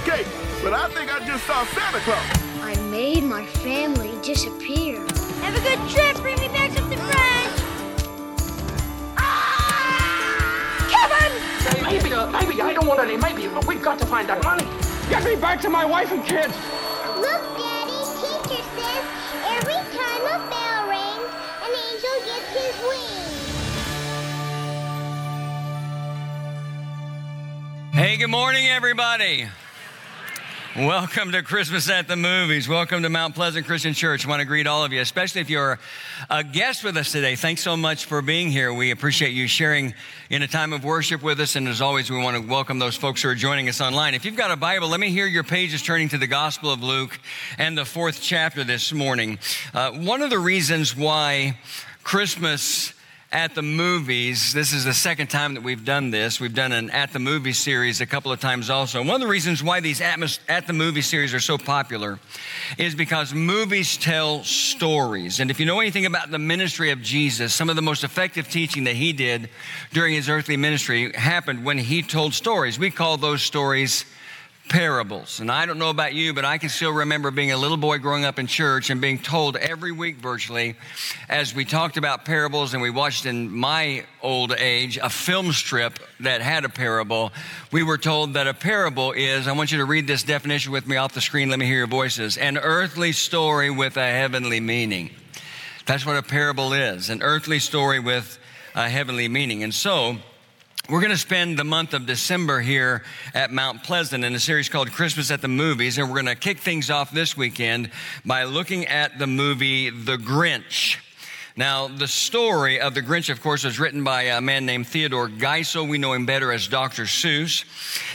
in this cake, but I think I just saw Santa Claus. I made my family disappear. Have a good trip. Bring me back something fresh. Say, maybe, uh, maybe, I don't want any maybe, but we've got to find that money. Get me back to my wife and kids. Look, Daddy. Teacher says every time a bell rings, an angel gets his wings. Hey, good morning, everybody. Welcome to Christmas at the Movies. Welcome to Mount Pleasant Christian Church. I want to greet all of you, especially if you're a guest with us today. Thanks so much for being here. We appreciate you sharing in a time of worship with us. And as always, we want to welcome those folks who are joining us online. If you've got a Bible, let me hear your pages turning to the Gospel of Luke and the fourth chapter this morning. Uh, one of the reasons why Christmas at the movies. This is the second time that we've done this. We've done an at the movie series a couple of times also. One of the reasons why these atmos- at the movie series are so popular is because movies tell stories. And if you know anything about the ministry of Jesus, some of the most effective teaching that he did during his earthly ministry happened when he told stories. We call those stories parables. And I don't know about you, but I can still remember being a little boy growing up in church and being told every week virtually as we talked about parables and we watched in my old age a film strip that had a parable. We were told that a parable is, I want you to read this definition with me off the screen. Let me hear your voices. An earthly story with a heavenly meaning. That's what a parable is, an earthly story with a heavenly meaning. And so, we're going to spend the month of December here at Mount Pleasant in a series called Christmas at the Movies. And we're going to kick things off this weekend by looking at the movie The Grinch. Now, the story of The Grinch, of course, was written by a man named Theodore Geisel. We know him better as Dr. Seuss.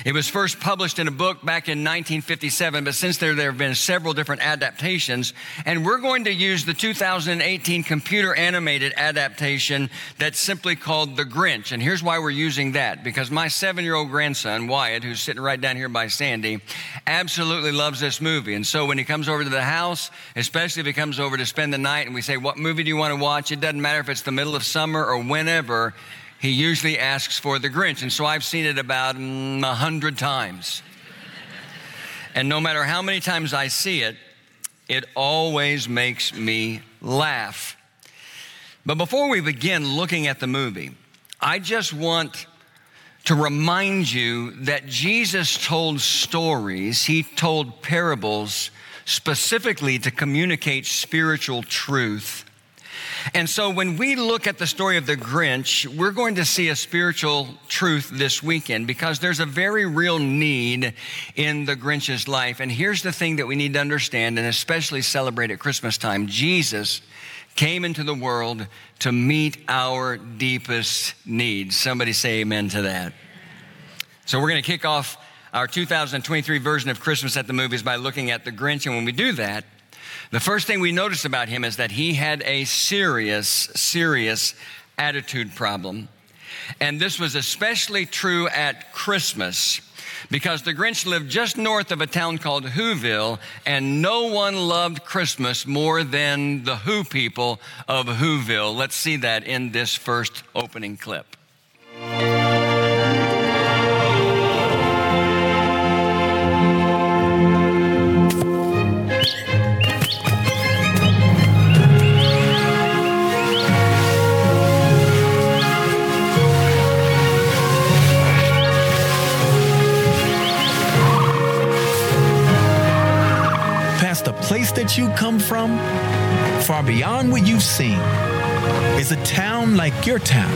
It was first published in a book back in 1957, but since there, there have been several different adaptations. And we're going to use the 2018 computer animated adaptation that's simply called The Grinch. And here's why we're using that because my seven year old grandson, Wyatt, who's sitting right down here by Sandy, absolutely loves this movie. And so when he comes over to the house, especially if he comes over to spend the night and we say, What movie do you want to watch? It doesn't matter if it's the middle of summer or whenever. He usually asks for the Grinch. And so I've seen it about mm, a hundred times. And no matter how many times I see it, it always makes me laugh. But before we begin looking at the movie, I just want to remind you that Jesus told stories, he told parables specifically to communicate spiritual truth. And so when we look at the story of the Grinch, we're going to see a spiritual truth this weekend because there's a very real need in the Grinch's life. And here's the thing that we need to understand and especially celebrate at Christmas time. Jesus came into the world to meet our deepest needs. Somebody say amen to that. So we're going to kick off our 2023 version of Christmas at the movies by looking at the Grinch. And when we do that, the first thing we notice about him is that he had a serious, serious attitude problem. And this was especially true at Christmas because the Grinch lived just north of a town called Whoville, and no one loved Christmas more than the Who people of Whoville. Let's see that in this first opening clip. That you come from, far beyond what you've seen, is a town like your town.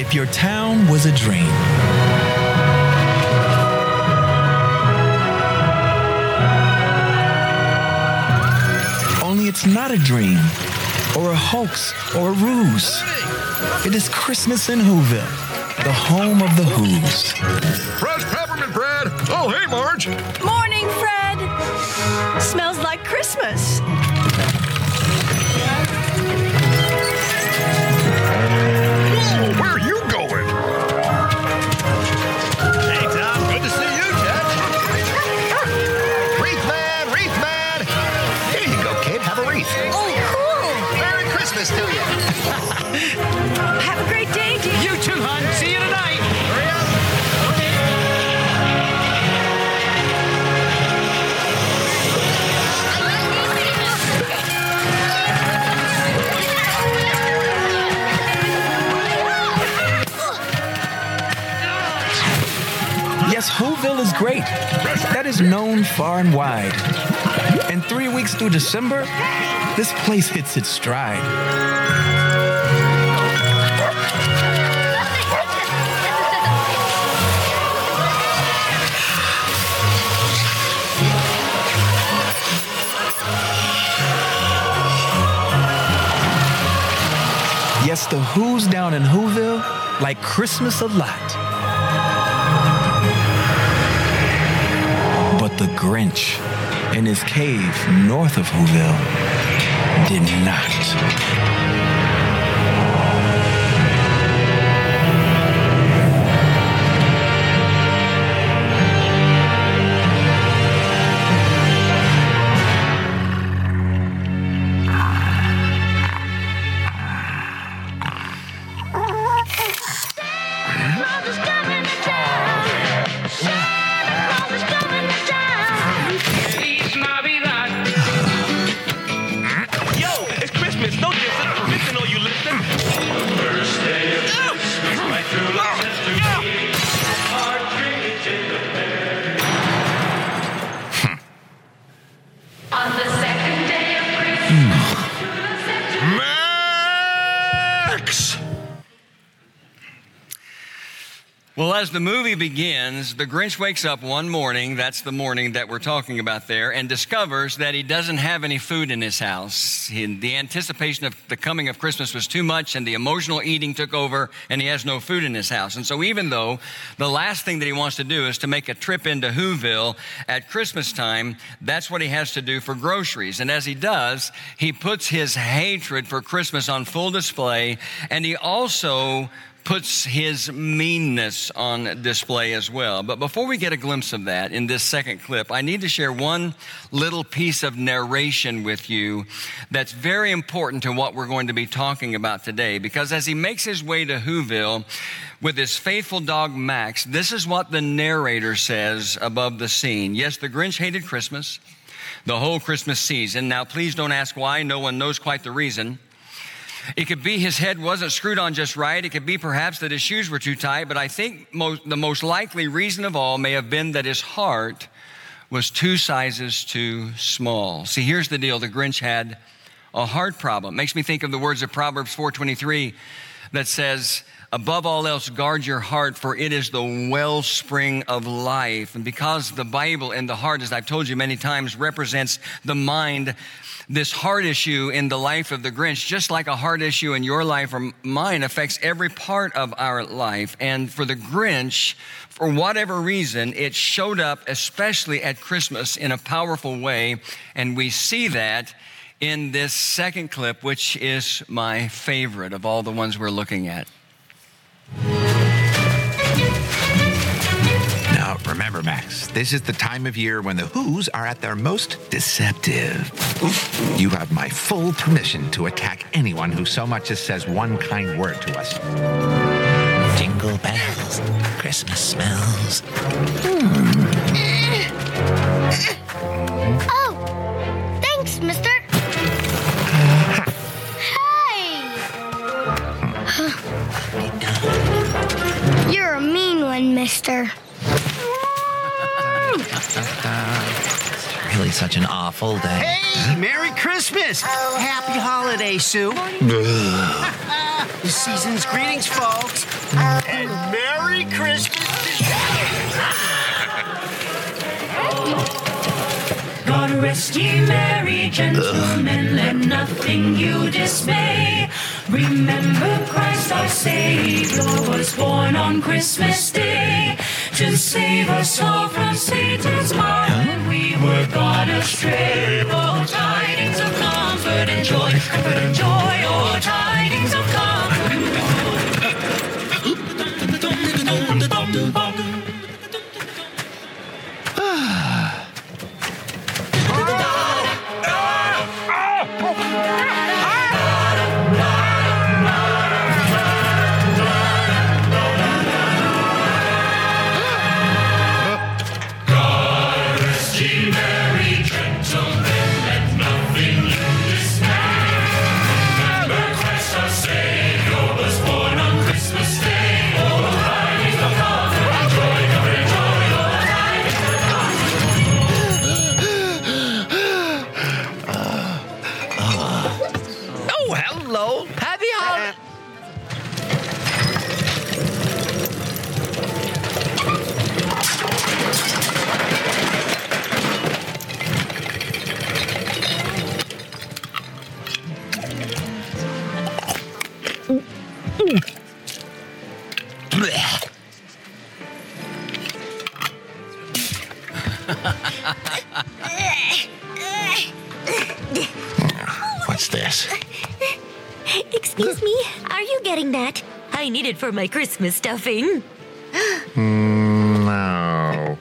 If your town was a dream. Only it's not a dream, or a hoax, or a ruse. It is Christmas in Whoville, the home of the Who's. Fresh peppermint bread. Oh, hey, Marge. Morning, Fred. Smells like Christmas. Whoville is great. That is known far and wide. And three weeks through December, this place hits its stride. Yes, the Who's down in Whoville like Christmas a lot. The Grinch in his cave north of Whoville did not. The movie begins, the Grinch wakes up one morning, that's the morning that we're talking about there, and discovers that he doesn't have any food in his house. He, the anticipation of the coming of Christmas was too much, and the emotional eating took over, and he has no food in his house. And so, even though the last thing that he wants to do is to make a trip into Whoville at Christmas time, that's what he has to do for groceries. And as he does, he puts his hatred for Christmas on full display, and he also puts his meanness on display as well. But before we get a glimpse of that in this second clip, I need to share one little piece of narration with you that's very important to what we're going to be talking about today. Because as he makes his way to Whoville with his faithful dog Max, this is what the narrator says above the scene. Yes, the Grinch hated Christmas. The whole Christmas season. Now, please don't ask why. No one knows quite the reason. It could be his head wasn't screwed on just right. It could be perhaps that his shoes were too tight. But I think most, the most likely reason of all may have been that his heart was two sizes too small. See, here's the deal the Grinch had a heart problem. Makes me think of the words of Proverbs 423 that says, Above all else, guard your heart, for it is the wellspring of life. And because the Bible and the heart, as I've told you many times, represents the mind, this heart issue in the life of the Grinch, just like a heart issue in your life or mine, affects every part of our life. And for the Grinch, for whatever reason, it showed up, especially at Christmas, in a powerful way. And we see that in this second clip, which is my favorite of all the ones we're looking at. Now, remember, Max, this is the time of year when the Who's are at their most deceptive. You have my full permission to attack anyone who so much as says one kind word to us. Jingle bells, Christmas smells. Oh, mister. Really such an awful day. Hey, Merry Christmas! Oh. Happy holiday, Sue. the season's greetings, folks. And Merry Christmas God rest ye merry gentlemen, let nothing you dismay. Remember Christ our Savior was born on Christmas Day to save us all from Satan's power when we were gone astray. Oh, tidings of comfort and joy, comfort and joy, oh, tidings of comfort. God for my Christmas stuffing. Mm, no.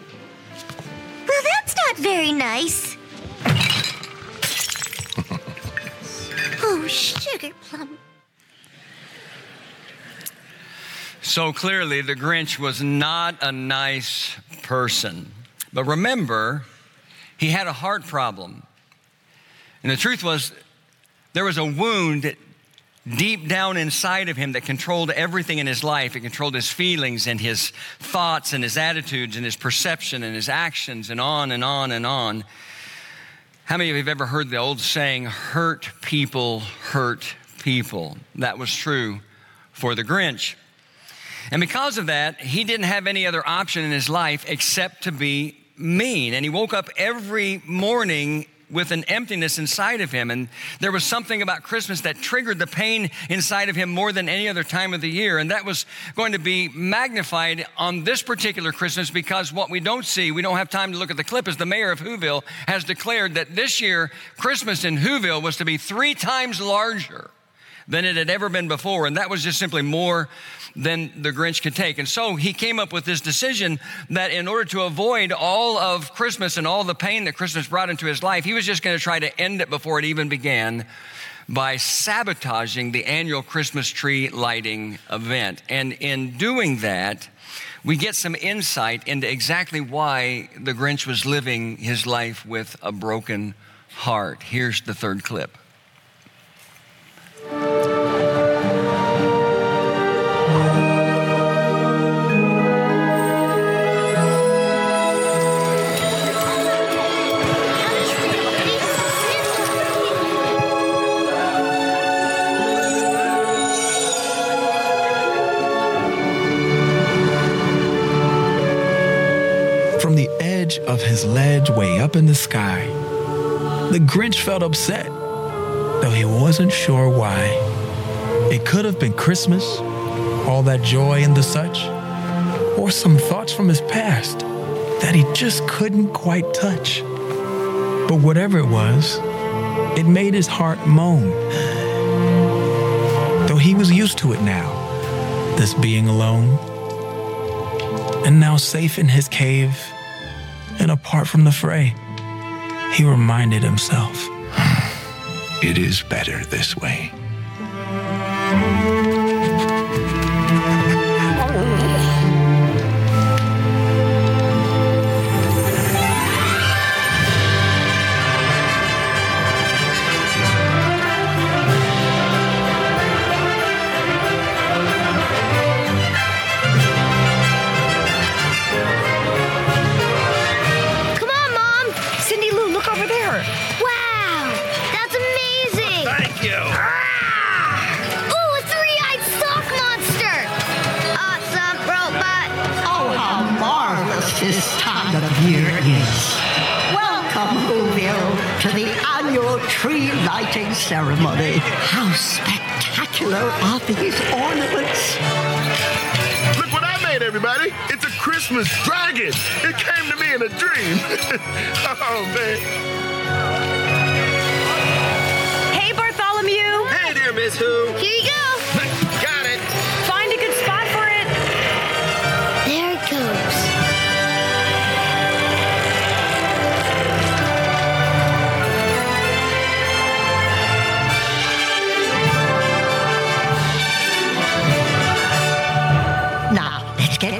Well, that's not very nice. oh, sugar plum. So clearly, the Grinch was not a nice person. But remember, he had a heart problem. And the truth was, there was a wound deep down inside of him that controlled everything in his life. It controlled his feelings and his thoughts and his attitudes and his perception and his actions and on and on and on. How many of you have ever heard the old saying, hurt people hurt people? That was true for the Grinch. And because of that, he didn't have any other option in his life except to be mean. And he woke up every morning with an emptiness inside of him. And there was something about Christmas that triggered the pain inside of him more than any other time of the year. And that was going to be magnified on this particular Christmas because what we don't see, we don't have time to look at the clip, is the mayor of Whoville has declared that this year, Christmas in Whoville was to be three times larger than it had ever been before. And that was just simply more than the Grinch could take. And so he came up with this decision that in order to avoid all of Christmas and all the pain that Christmas brought into his life, he was just going to try to end it before it even began by sabotaging the annual Christmas tree lighting event. And in doing that, we get some insight into exactly why the Grinch was living his life with a broken heart. Here's the third clip. From the edge of his ledge way up in the sky, the Grinch felt upset, though he wasn't sure why. It could have been Christmas, all that joy and the such, or some thoughts from his past that he just couldn't quite touch. But whatever it was, it made his heart moan. Though he was used to it now, this being alone. And now safe in his cave and apart from the fray, he reminded himself. It is better this way. These ornaments? Look what I made, everybody. It's a Christmas dragon. It came to me in a dream. oh, man. Hey, Bartholomew. Hey there, Miss Who. Here you go.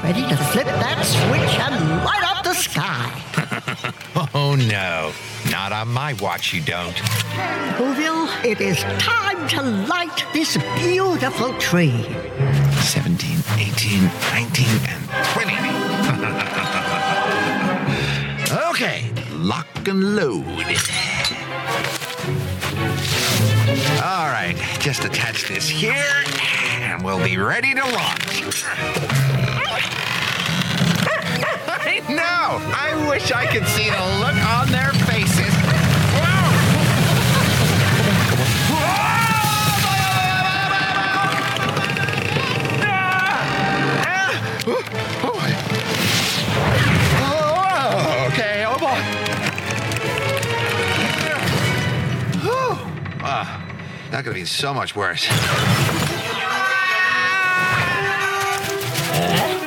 Ready to flip that switch and light up the sky. Oh no, not on my watch, you don't. Whoville, it is time to light this beautiful tree. 17, 18, 19, and 20. okay, lock and load. All right, just attach this here, and we'll be ready to launch. No! I wish I could see the look on their faces. Oh, okay, oh boy. Uh, that could have been so much worse.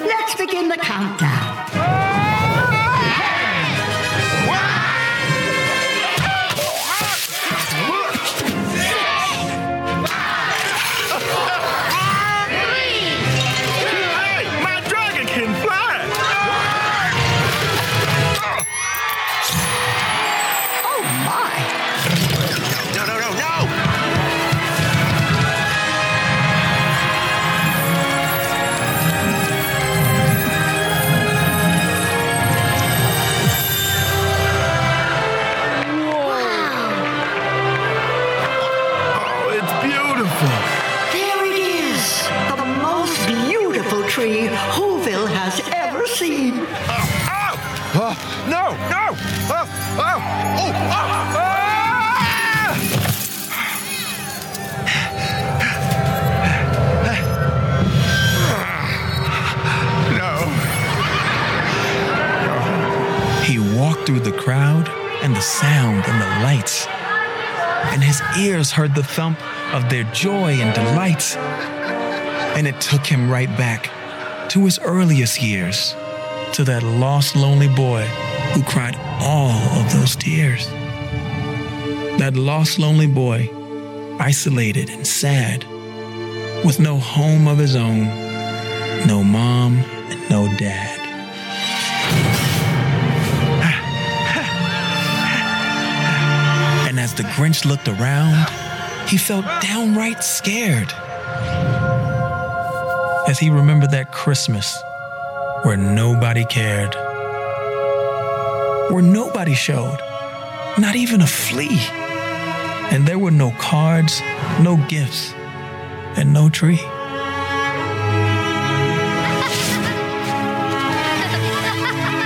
Let's begin the countdown. Heard the thump of their joy and delight. And it took him right back to his earliest years, to that lost, lonely boy who cried all of those tears. That lost, lonely boy, isolated and sad, with no home of his own, no mom and no dad. And as the Grinch looked around, he felt downright scared. As he remembered that Christmas where nobody cared, where nobody showed, not even a flea. And there were no cards, no gifts, and no tree.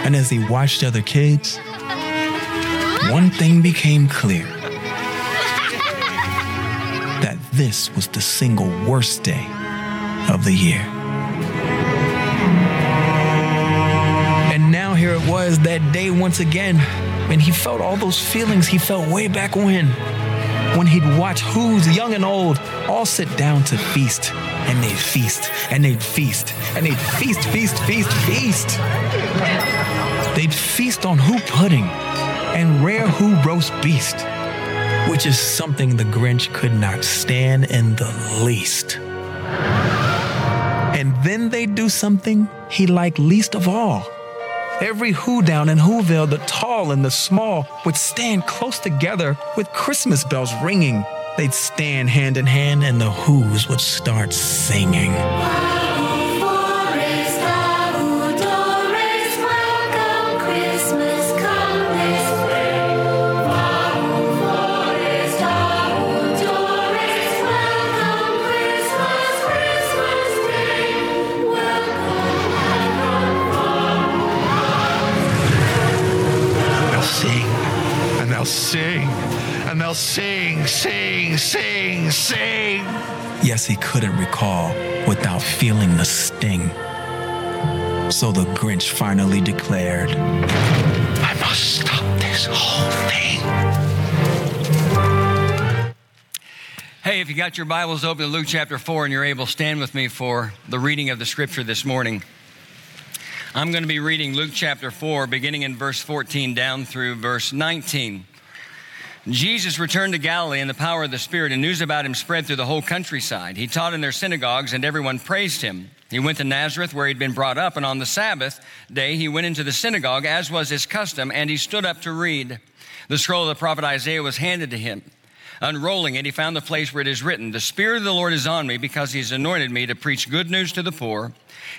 And as he watched other kids, one thing became clear this was the single worst day of the year. And now here it was that day once again, and he felt all those feelings he felt way back when. When he'd watch who's young and old all sit down to feast, and they'd feast, and they'd feast, and they'd feast, feast, feast, feast. They'd feast on who pudding and rare who roast beast, which is something the Grinch could not stand in the least. And then they'd do something he liked least of all. Every who down in Whoville, the tall and the small, would stand close together with Christmas bells ringing. They'd stand hand in hand and the who's would start singing. Couldn't without feeling the sting. So the Grinch finally declared, I must stop this whole thing. Hey, if you got your Bibles open to Luke chapter 4 and you're able, stand with me for the reading of the scripture this morning. I'm going to be reading Luke chapter 4, beginning in verse 14 down through verse 19. Jesus returned to Galilee in the power of the Spirit, and news about him spread through the whole countryside. He taught in their synagogues, and everyone praised him. He went to Nazareth, where he'd been brought up, and on the Sabbath day he went into the synagogue, as was his custom, and he stood up to read. The scroll of the prophet Isaiah was handed to him. Unrolling it, he found the place where it is written, The Spirit of the Lord is on me because he has anointed me to preach good news to the poor.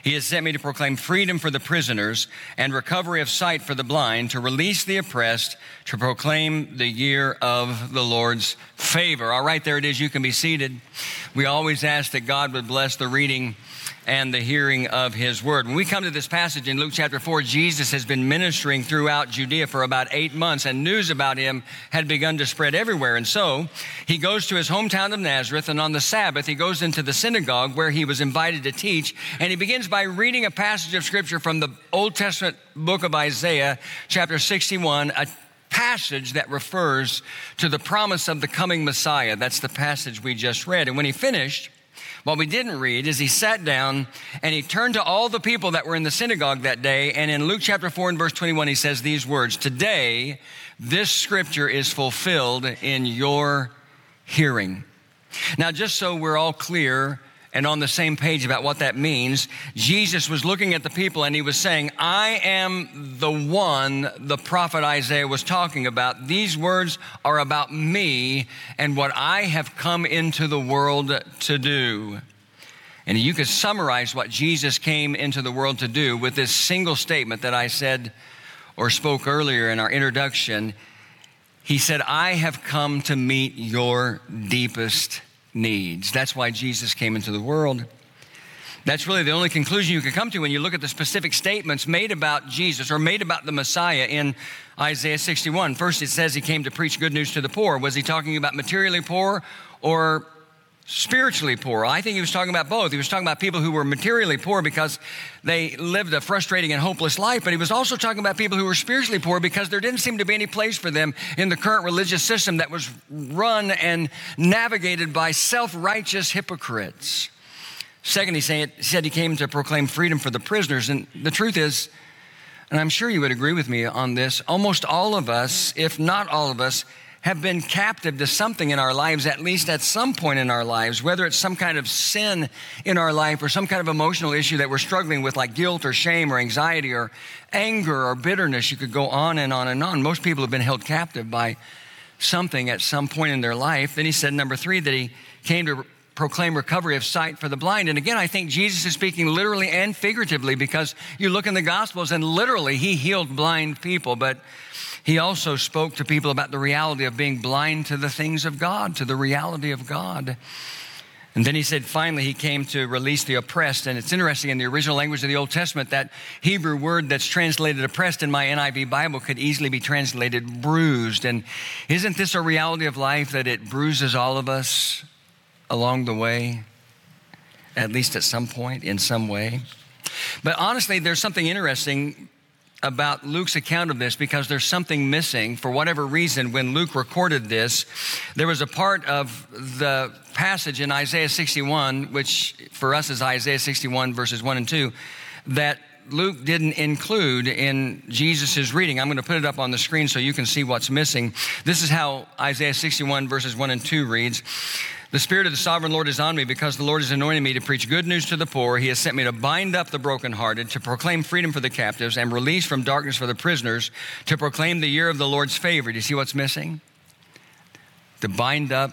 He has sent me to proclaim freedom for the prisoners and recovery of sight for the blind, to release the oppressed, to proclaim the year of the Lord's favor. All right, there it is. You can be seated. We always ask that God would bless the reading and the hearing of his word. When we come to this passage in Luke chapter 4, Jesus has been ministering throughout Judea for about eight months, and news about him had begun to spread everywhere. And so he goes to his hometown of Nazareth, and on the Sabbath, he goes into the synagogue where he was invited to teach, and he begins by reading a passage of scripture from the Old Testament book of Isaiah, chapter 61, a passage that refers to the promise of the coming Messiah. That's the passage we just read. And when he finished, what we didn't read is he sat down and he turned to all the people that were in the synagogue that day. And in Luke chapter 4 and verse 21, he says these words Today, this scripture is fulfilled in your hearing. Now, just so we're all clear and on the same page about what that means, Jesus was looking at the people and he was saying, I am the one the prophet Isaiah was talking about. These words are about me and what I have come into the world to do. And you could summarize what Jesus came into the world to do with this single statement that I said or spoke earlier in our introduction. He said, I have come to meet your deepest needs. That's why Jesus came into the world. That's really the only conclusion you can come to when you look at the specific statements made about Jesus or made about the Messiah in Isaiah 61. First, it says he came to preach good news to the poor. Was he talking about materially poor or spiritually poor. I think he was talking about both. He was talking about people who were materially poor because they lived a frustrating and hopeless life, but he was also talking about people who were spiritually poor because there didn't seem to be any place for them in the current religious system that was run and navigated by self righteous hypocrites. Second, he said he came to proclaim freedom for the prisoners. And the truth is, and I'm sure you would agree with me on this, almost all of us, if not all of us, have been captive to something in our lives, at least at some point in our lives, whether it's some kind of sin in our life or some kind of emotional issue that we're struggling with, like guilt or shame or anxiety or anger or bitterness. You could go on and on and on. Most people have been held captive by something at some point in their life. Then he said, number three, that he came to proclaim recovery of sight for the blind. And again, I think Jesus is speaking literally and figuratively because you look in the Gospels and literally he healed blind people. But he also spoke to people about the reality of being blind to the things of God, to the reality of God. And then he said, finally, he came to release the oppressed. And it's interesting, in the original language of the Old Testament, that Hebrew word that's translated oppressed in my NIV Bible could easily be translated bruised. And isn't this a reality of life that it bruises all of us along the way, at least at some point, in some way? But honestly, there's something interesting about Luke's account of this because there's something missing. For whatever reason, when Luke recorded this, there was a part of the passage in Isaiah 61, which for us is Isaiah 61, verses 1 and 2, that Luke didn't include in Jesus' reading. I'm going to put it up on the screen so you can see what's missing. This is how Isaiah 61, verses 1 and 2 reads. The Spirit of the Sovereign Lord is on me because the Lord has anointed me to preach good news to the poor. He has sent me to bind up the brokenhearted, to proclaim freedom for the captives, and release from darkness for the prisoners, to proclaim the year of the Lord's favor. Do you see what's missing? To bind up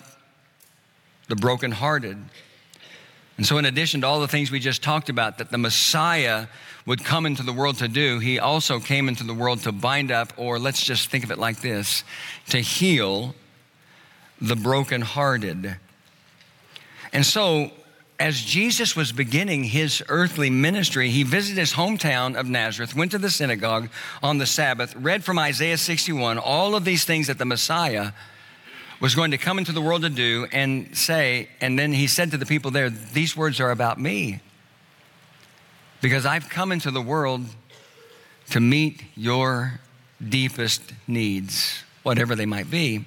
the brokenhearted. And so, in addition to all the things we just talked about that the Messiah would come into the world to do, he also came into the world to bind up, or let's just think of it like this to heal the brokenhearted. And so, as Jesus was beginning his earthly ministry, he visited his hometown of Nazareth, went to the synagogue on the Sabbath, read from Isaiah 61, all of these things that the Messiah was going to come into the world to do and say, and then he said to the people there, These words are about me. Because I've come into the world to meet your deepest needs, whatever they might be.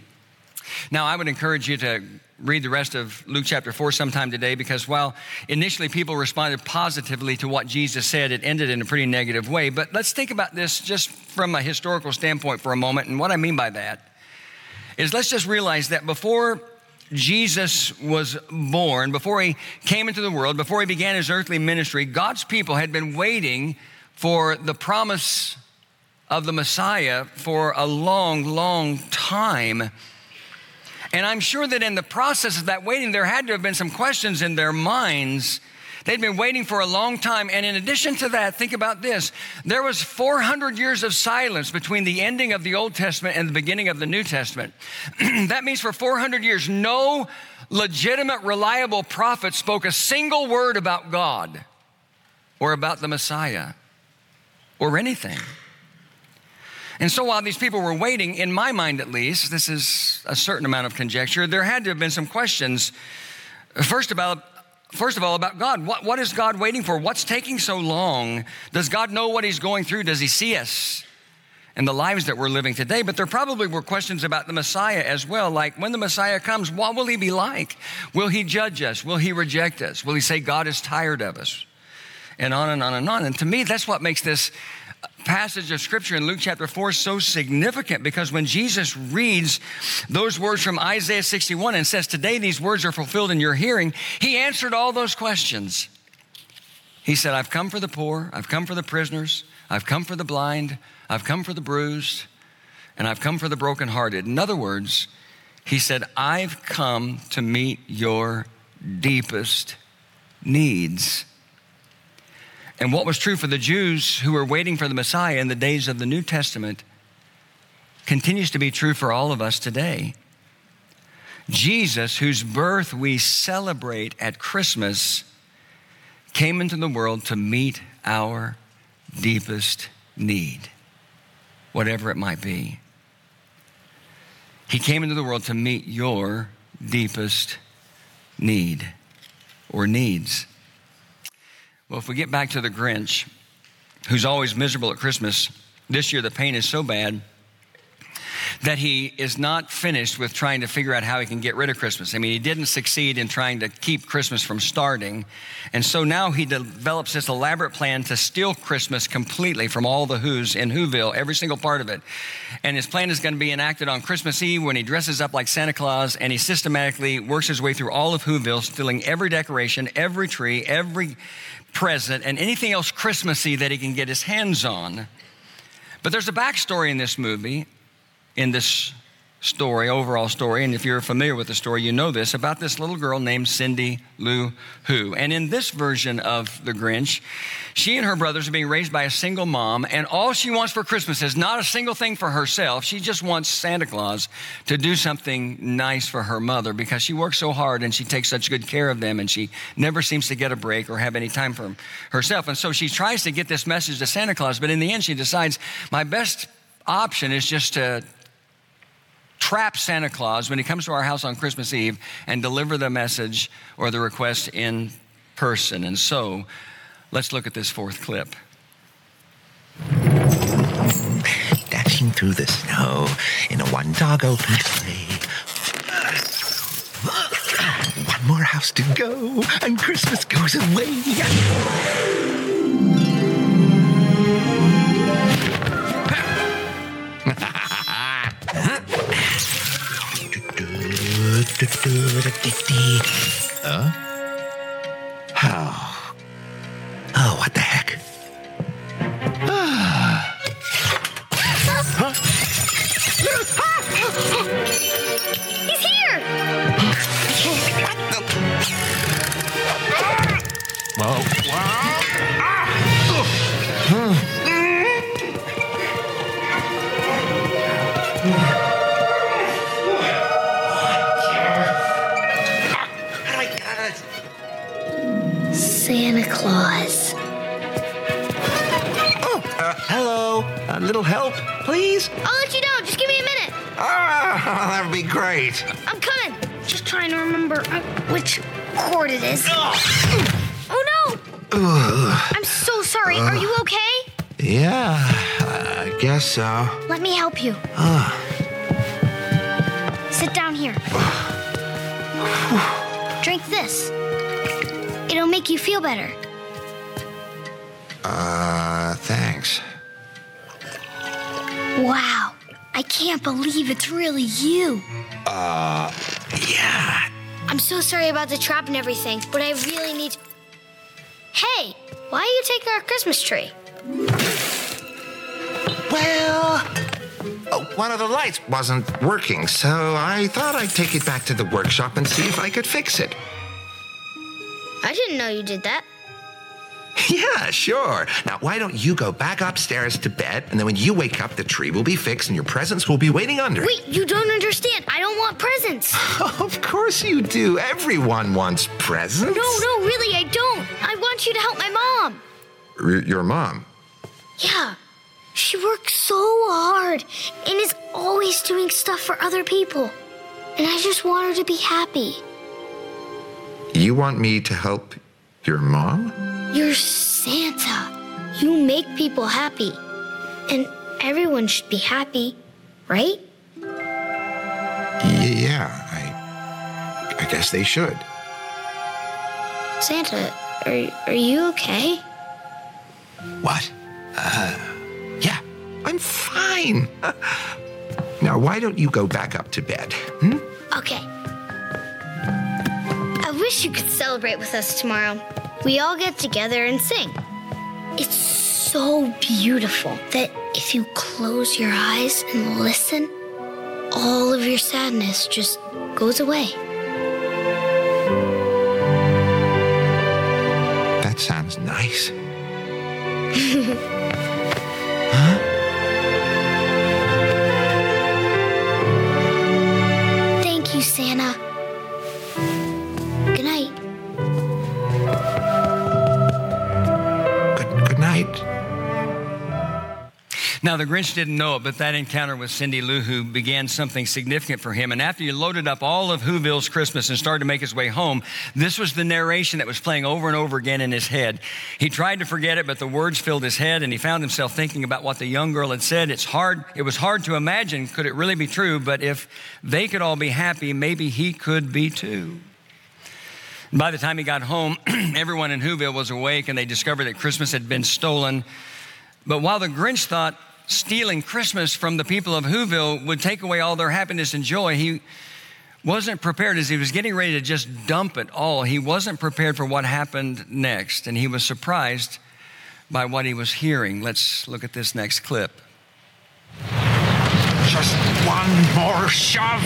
Now, I would encourage you to read the rest of Luke chapter 4 sometime today because while initially people responded positively to what Jesus said, it ended in a pretty negative way. But let's think about this just from a historical standpoint for a moment. And what I mean by that is let's just realize that before Jesus was born, before he came into the world, before he began his earthly ministry, God's people had been waiting for the promise of the Messiah for a long, long time. And I'm sure that in the process of that waiting, there had to have been some questions in their minds. They'd been waiting for a long time. And in addition to that, think about this there was 400 years of silence between the ending of the Old Testament and the beginning of the New Testament. that means for 400 years, no legitimate, reliable prophet spoke a single word about God or about the Messiah or anything. And so while these people were waiting, in my mind at least, this is a certain amount of conjecture, there had to have been some questions. First about First of all, about God. What, what is God waiting for? What's taking so long? Does God know what He's going through? Does He see us? and the lives that we're living today, but there probably were questions about the Messiah as well. Like, when the Messiah comes, what will he be like? Will he judge us? Will he reject us? Will he say God is tired of us? And on and on and on. And to me, that's what makes this passage of scripture in Luke chapter 4 so significant because when Jesus reads those words from Isaiah 61 and says, Today these words are fulfilled in your hearing, he answered all those questions. He said, I've come for the poor, I've come for the prisoners, I've come for the blind, I've come for the bruised, and I've come for the brokenhearted. In other words, he said, I've come to meet your deepest needs. And what was true for the Jews who were waiting for the Messiah in the days of the New Testament continues to be true for all of us today. Jesus, whose birth we celebrate at Christmas, came into the world to meet our deepest need, whatever it might be. He came into the world to meet your deepest need or needs. Well, if we get back to the Grinch, who's always miserable at Christmas, this year the pain is so bad that he is not finished with trying to figure out how he can get rid of Christmas. I mean, he didn't succeed in trying to keep Christmas from starting. And so now he develops this elaborate plan to steal Christmas completely from all the Who's in Whoville, every single part of it. And his plan is going to be enacted on Christmas Eve when he dresses up like Santa Claus and he systematically works his way through all of Whoville, stealing every decoration, every tree, every present, and anything else Christmassy that he can get his hands on. But there's a backstory in this movie in this story, overall story, and if you're familiar with the story, you know this about this little girl named Cindy Lou Who. And in this version of The Grinch, she and her brothers are being raised by a single mom, and all she wants for Christmas is not a single thing for herself. She just wants Santa Claus to do something nice for her mother because she works so hard and she takes such good care of them, and she never seems to get a break or have any time for herself. And so she tries to get this message to Santa Claus, but in the end, she decides my best option is just to trap Santa Claus when he comes to our house on Christmas Eve and deliver the message or the request in person. And so, let's look at this fourth clip. Dashing through the snow in a one dog open sleigh. One more house to go, and Christmas goes away. Huh? Oh. Oh, what the heck? Ah. He's here! Whoa. Santa little help, please? I'll let you know. Just give me a minute. Ah, that would be great. I'm coming. Just trying to remember uh, which cord it is. Oh no! I'm so sorry. Are you okay? Yeah, I guess so. Let me help you. Ah. Sit down here. Drink this. It'll make you feel better. Uh, thanks. Wow. I can't believe it's really you. Uh, yeah. I'm so sorry about the trap and everything, but I really need. Hey, why are you taking our Christmas tree? Well, oh, one of the lights wasn't working, so I thought I'd take it back to the workshop and see if I could fix it. I didn't know you did that. Yeah, sure. Now, why don't you go back upstairs to bed, and then when you wake up, the tree will be fixed and your presents will be waiting under it. Wait, you don't understand. I don't want presents. Of course you do. Everyone wants presents. No, no, really, I don't. I want you to help my mom. R- your mom. Yeah. She works so hard and is always doing stuff for other people. And I just want her to be happy. You want me to help your mom? You're Santa. You make people happy. And everyone should be happy, right? Yeah, I, I guess they should. Santa, are, are you okay? What? Uh, yeah, I'm fine. now, why don't you go back up to bed? Hmm? Okay. I wish you could celebrate with us tomorrow. We all get together and sing. It's so beautiful that if you close your eyes and listen, all of your sadness just goes away. That sounds nice. Now, the Grinch didn't know it, but that encounter with Cindy Lou Who began something significant for him. And after he loaded up all of Whoville's Christmas and started to make his way home, this was the narration that was playing over and over again in his head. He tried to forget it, but the words filled his head, and he found himself thinking about what the young girl had said. It's hard, it was hard to imagine, could it really be true? But if they could all be happy, maybe he could be too. By the time he got home, everyone in Whoville was awake and they discovered that Christmas had been stolen. But while the Grinch thought stealing Christmas from the people of Whoville would take away all their happiness and joy, he wasn't prepared as he was getting ready to just dump it all. He wasn't prepared for what happened next, and he was surprised by what he was hearing. Let's look at this next clip. Just one more shove.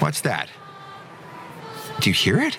What's that? Do you hear it?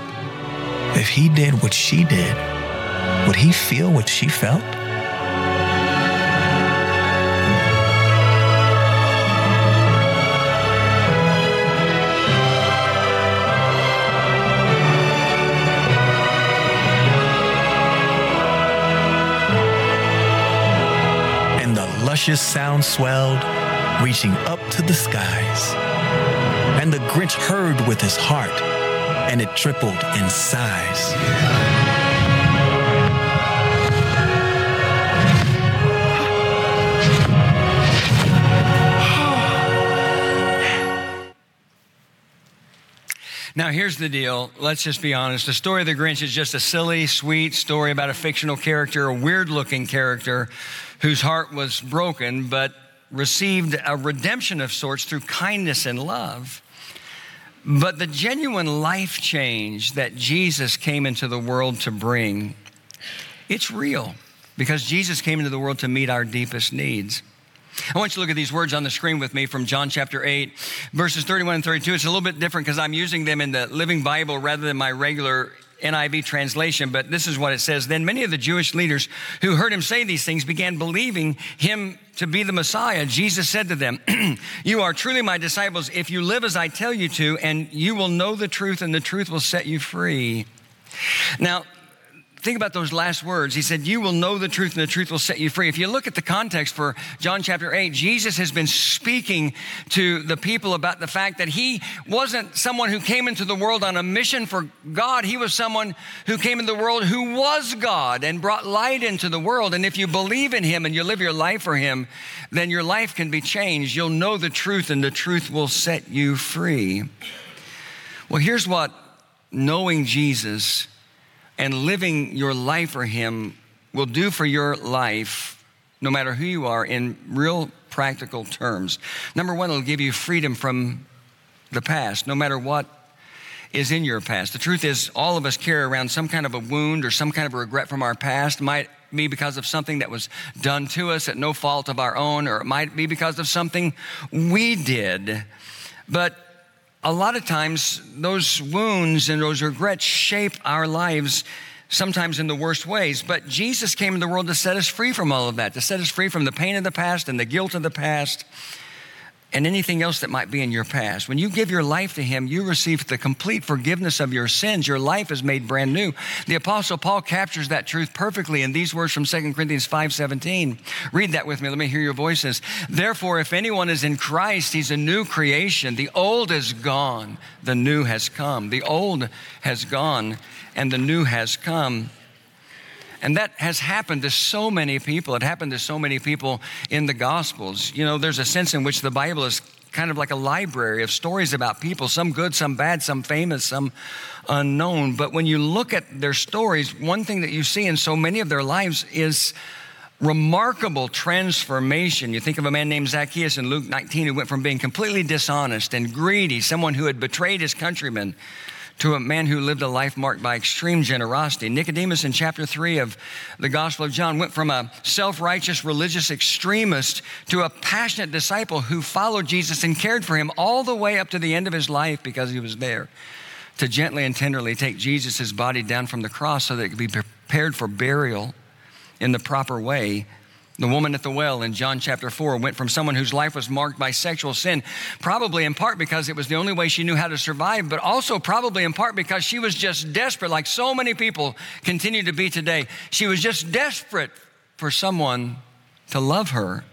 If he did what she did, would he feel what she felt? And the luscious sound swelled, reaching up to the skies. And the Grinch heard with his heart, and it tripled in size. Now, here's the deal. Let's just be honest. The story of the Grinch is just a silly, sweet story about a fictional character, a weird looking character whose heart was broken, but received a redemption of sorts through kindness and love. But the genuine life change that Jesus came into the world to bring, it's real because Jesus came into the world to meet our deepest needs. I want you to look at these words on the screen with me from John chapter 8, verses 31 and 32. It's a little bit different because I'm using them in the Living Bible rather than my regular NIV translation, but this is what it says. Then many of the Jewish leaders who heard him say these things began believing him to be the Messiah. Jesus said to them, You are truly my disciples if you live as I tell you to, and you will know the truth, and the truth will set you free. Now, think about those last words. He said, You will know the truth, and the truth will set you free. If you look at the context for John chapter 8, Jesus has been speaking to the people about the fact that he wasn't someone who came into the world on a mission for God. He was someone who came into the world who was God and brought light into the world. And if you believe in him and you live your life for him, then your life can be changed. You'll know the truth, and the truth will set you free. Well, here's what knowing Jesus and living your life for Him will do for your life, no matter who you are, in real practical terms. Number one, it'll give you freedom from the past, no matter what is in your past. The truth is, all of us carry around some kind of a wound or some kind of a regret from our past. Might be because of something that was done to us at no fault of our own, or it might be because of something we did. But a lot of times, those wounds and those regrets shape our lives sometimes in the worst ways. But Jesus came in the world to set us free from all of that, to set us free from the pain of the past and the guilt of the past and anything else that might be in your past. When you give your life to Him, you receive the complete forgiveness of your sins. Your life is made brand new. The Apostle Paul captures that truth perfectly in these words from 2 Corinthians 5:17. Read that with me. Let me hear your voices. Therefore, if anyone is in Christ, he's a new creation. The old is gone, the new has come. The old has gone, and the new has come. And that has happened to so many people. It happened to so many people in the Gospels. You know, there's a sense in which the Bible is kind of like a library of stories about people, some good, some bad, some famous, some unknown. But when you look at their stories, one thing that you see in so many of their lives is remarkable transformation. You think of a man named Zacchaeus in Luke 19 who went from being completely dishonest and greedy, someone who had betrayed his countrymen, to a man who lived a life marked by extreme generosity. Nicodemus in chapter 3 of the Gospel of John went from a self righteous religious extremist to a passionate disciple who followed Jesus and cared for him all the way up to the end of his life because he was there to gently and tenderly take Jesus' body down from the cross so that it could be prepared for burial in the proper way the woman at the well in John chapter 4 went from someone whose life was marked by sexual sin, probably in part because it was the only way she knew how to survive, but also probably in part because she was just desperate, like so many people continue to be today. She was just desperate for someone to love her.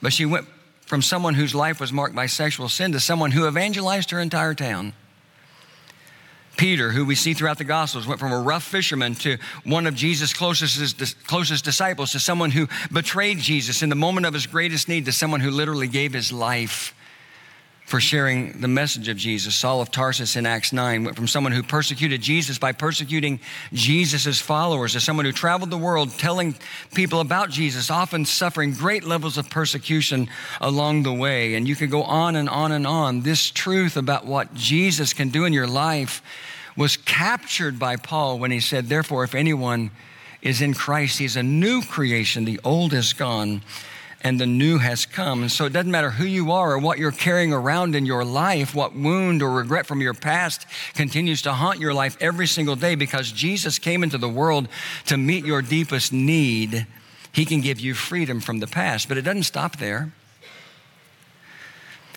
But she went from someone whose life was marked by sexual sin to someone who evangelized her entire town. Peter, who we see throughout the Gospels, went from a rough fisherman to one of Jesus' closest, closest disciples, to someone who betrayed Jesus in the moment of his greatest need, to someone who literally gave his life for sharing the message of Jesus. Saul of Tarsus in Acts 9 went from someone who persecuted Jesus by persecuting Jesus' followers to someone who traveled the world telling people about Jesus, often suffering great levels of persecution along the way. And you could go on and on and on. This truth about what Jesus can do in your life was captured by Paul when he said, Therefore, if anyone is in Christ, he's a new creation. The old is gone and the new has come. And so it doesn't matter who you are or what you're carrying around in your life, what wound or regret from your past continues to haunt your life every single day because Jesus came into the world to meet your deepest need. He can give you freedom from the past, but it doesn't stop there.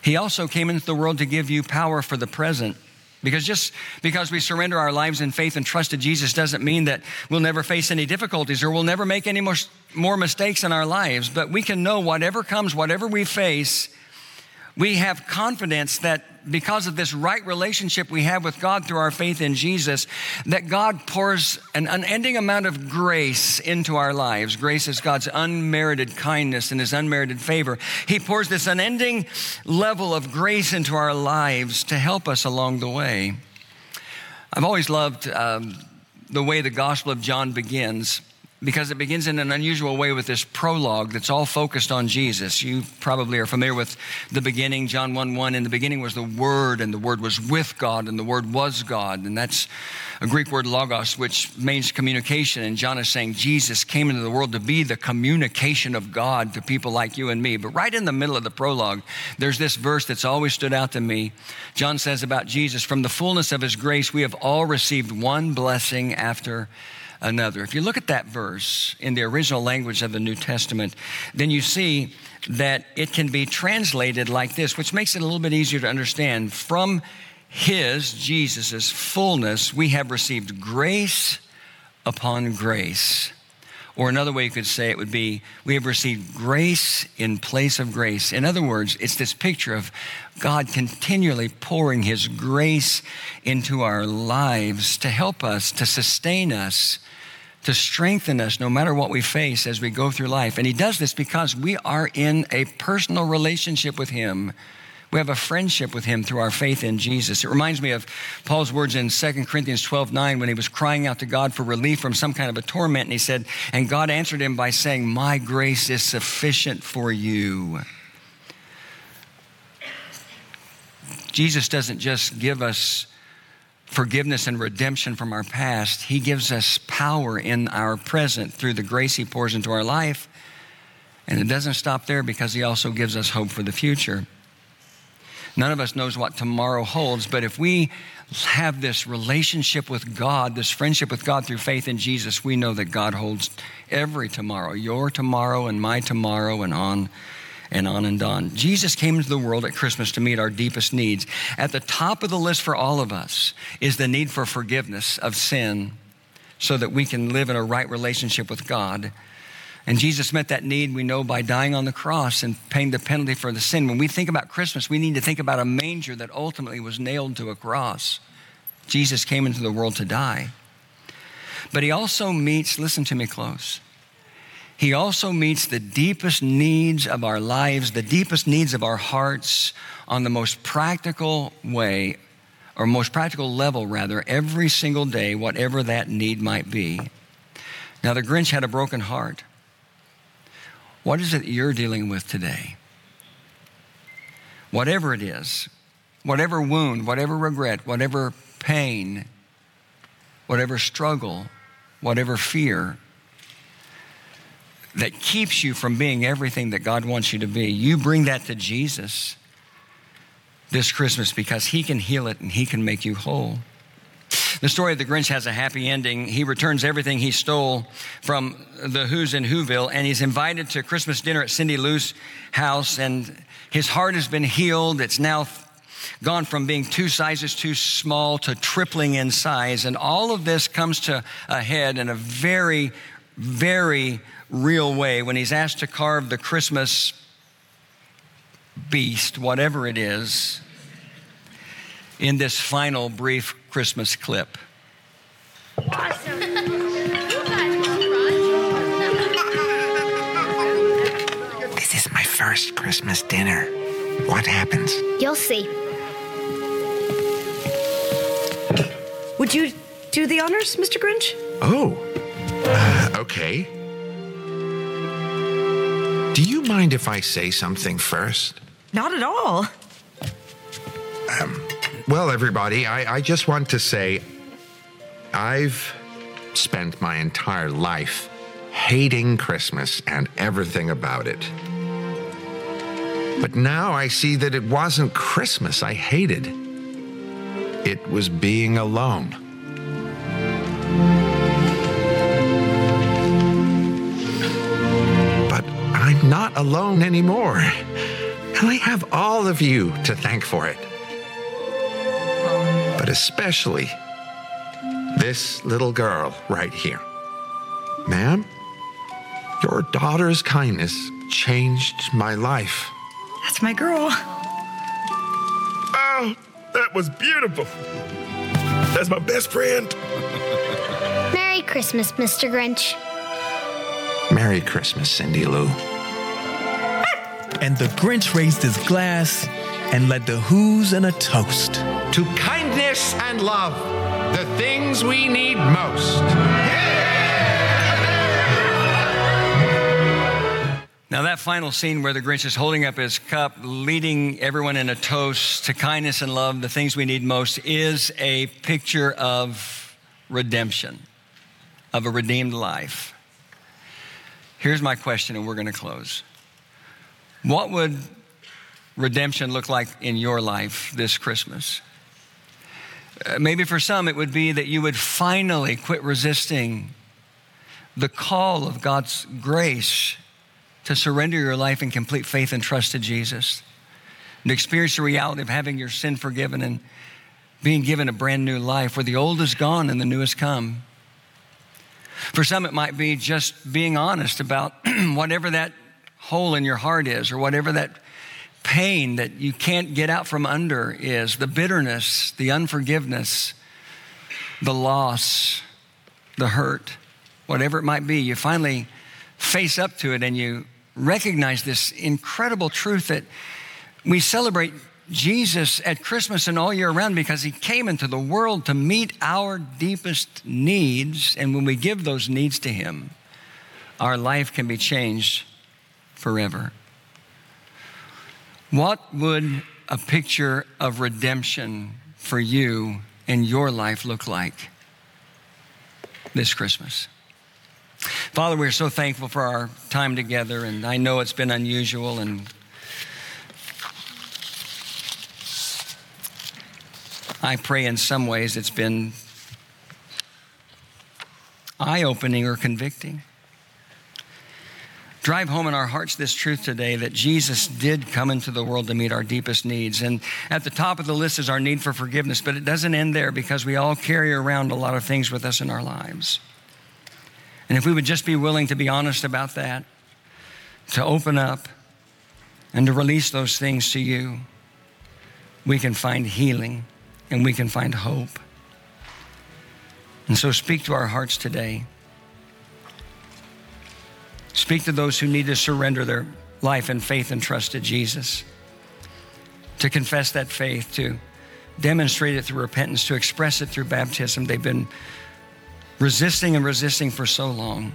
He also came into the world to give you power for the present. Because just because we surrender our lives in faith and trust to Jesus doesn't mean that we'll never face any difficulties or we'll never make any more, more mistakes in our lives. But we can know whatever comes, whatever we face, we have confidence that because of this right relationship we have with God through our faith in Jesus, that God pours an unending amount of grace into our lives. Grace is God's unmerited kindness and His unmerited favor. He pours this unending level of grace into our lives to help us along the way. I've always loved um, the way the Gospel of John begins because it begins in an unusual way with this prologue that's all focused on Jesus. You probably are familiar with the beginning, John 1 1. In the beginning was the Word, and the Word was with God, and the Word was God. And that's a Greek word logos, which means communication. And John is saying Jesus came into the world to be the communication of God to people like you and me. But right in the middle of the prologue, there's this verse that's always stood out to me. John says about Jesus, From the fullness of his grace, we have all received one blessing after another. If you look at that verse in the original language of the New Testament, then you see that it can be translated like this, which makes it a little bit easier to understand. From his, Jesus' fullness, we have received grace upon grace. Or another way you could say it would be, we have received grace in place of grace. In other words, it's this picture of God continually pouring His grace into our lives to help us, to sustain us, to strengthen us no matter what we face as we go through life. And He does this because we are in a personal relationship with Him. We have a friendship with him through our faith in Jesus. It reminds me of Paul's words in 2 Corinthians 12 9 when he was crying out to God for relief from some kind of a torment. And he said, And God answered him by saying, My grace is sufficient for you. Jesus doesn't just give us forgiveness and redemption from our past, He gives us power in our present through the grace He pours into our life. And it doesn't stop there because He also gives us hope for the future. None of us knows what tomorrow holds, but if we have this relationship with God, this friendship with God through faith in Jesus, we know that God holds every tomorrow, your tomorrow and my tomorrow, and on and on and on. Jesus came into the world at Christmas to meet our deepest needs. At the top of the list for all of us is the need for forgiveness of sin so that we can live in a right relationship with God. And Jesus met that need, we know, by dying on the cross and paying the penalty for the sin. When we think about Christmas, we need to think about a manger that ultimately was nailed to a cross. Jesus came into the world to die. But he also meets, listen to me close, he also meets the deepest needs of our lives, the deepest needs of our hearts on the most practical way, or most practical level, rather, every single day, whatever that need might be. Now, the Grinch had a broken heart. What is it you're dealing with today? Whatever it is, whatever wound, whatever regret, whatever pain, whatever struggle, whatever fear that keeps you from being everything that God wants you to be, you bring that to Jesus this Christmas because He can heal it and He can make you whole. The story of the Grinch has a happy ending. He returns everything he stole from the Who's in Whoville, and he's invited to Christmas dinner at Cindy Lou's house, and his heart has been healed. It's now gone from being two sizes too small to tripling in size, and all of this comes to a head in a very, very real way when he's asked to carve the Christmas beast, whatever it is, in this final brief Christmas clip. This is my first Christmas dinner. What happens? You'll see. Would you do the honors, Mr. Grinch? Oh, uh, okay. Do you mind if I say something first? Not at all. Well, everybody, I, I just want to say I've spent my entire life hating Christmas and everything about it. But now I see that it wasn't Christmas I hated, it was being alone. But I'm not alone anymore. And I have all of you to thank for it. But especially this little girl right here. Ma'am, your daughter's kindness changed my life. That's my girl. Oh, that was beautiful. That's my best friend. Merry Christmas, Mr. Grinch. Merry Christmas, Cindy Lou. And the Grinch raised his glass and led the Who's in a toast. To kindness and love, the things we need most. Now, that final scene where the Grinch is holding up his cup, leading everyone in a toast to kindness and love, the things we need most, is a picture of redemption, of a redeemed life. Here's my question, and we're going to close. What would redemption look like in your life this Christmas? Uh, maybe for some, it would be that you would finally quit resisting the call of God's grace to surrender your life in complete faith and trust to Jesus, and experience the reality of having your sin forgiven and being given a brand new life where the old is gone and the new has come. For some, it might be just being honest about whatever that hole in your heart is or whatever that pain that you can't get out from under is the bitterness, the unforgiveness, the loss, the hurt, whatever it might be. You finally face up to it and you recognize this incredible truth that we celebrate Jesus at Christmas and all year round because he came into the world to meet our deepest needs. And when we give those needs to him, our life can be changed forever. What would a picture of redemption for you in your life look like this Christmas? Father, we're so thankful for our time together, and I know it's been unusual and I pray in some ways it's been eye opening or convicting. Drive home in our hearts this truth today that Jesus did come into the world to meet our deepest needs. And at the top of the list is our need for forgiveness, but it doesn't end there because we all carry around a lot of things with us in our lives. And if we would just be willing to be honest about that, to open up, and to release those things to you, we can find healing and we can find hope. And so speak to our hearts today. Speak to those who need to surrender their life and faith and trust to Jesus, to confess that faith, to demonstrate it through repentance, to express it through baptism. They've been resisting and resisting for so long.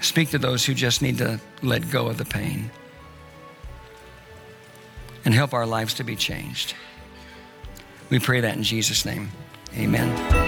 Speak to those who just need to let go of the pain and help our lives to be changed. We pray that in Jesus' name. Amen.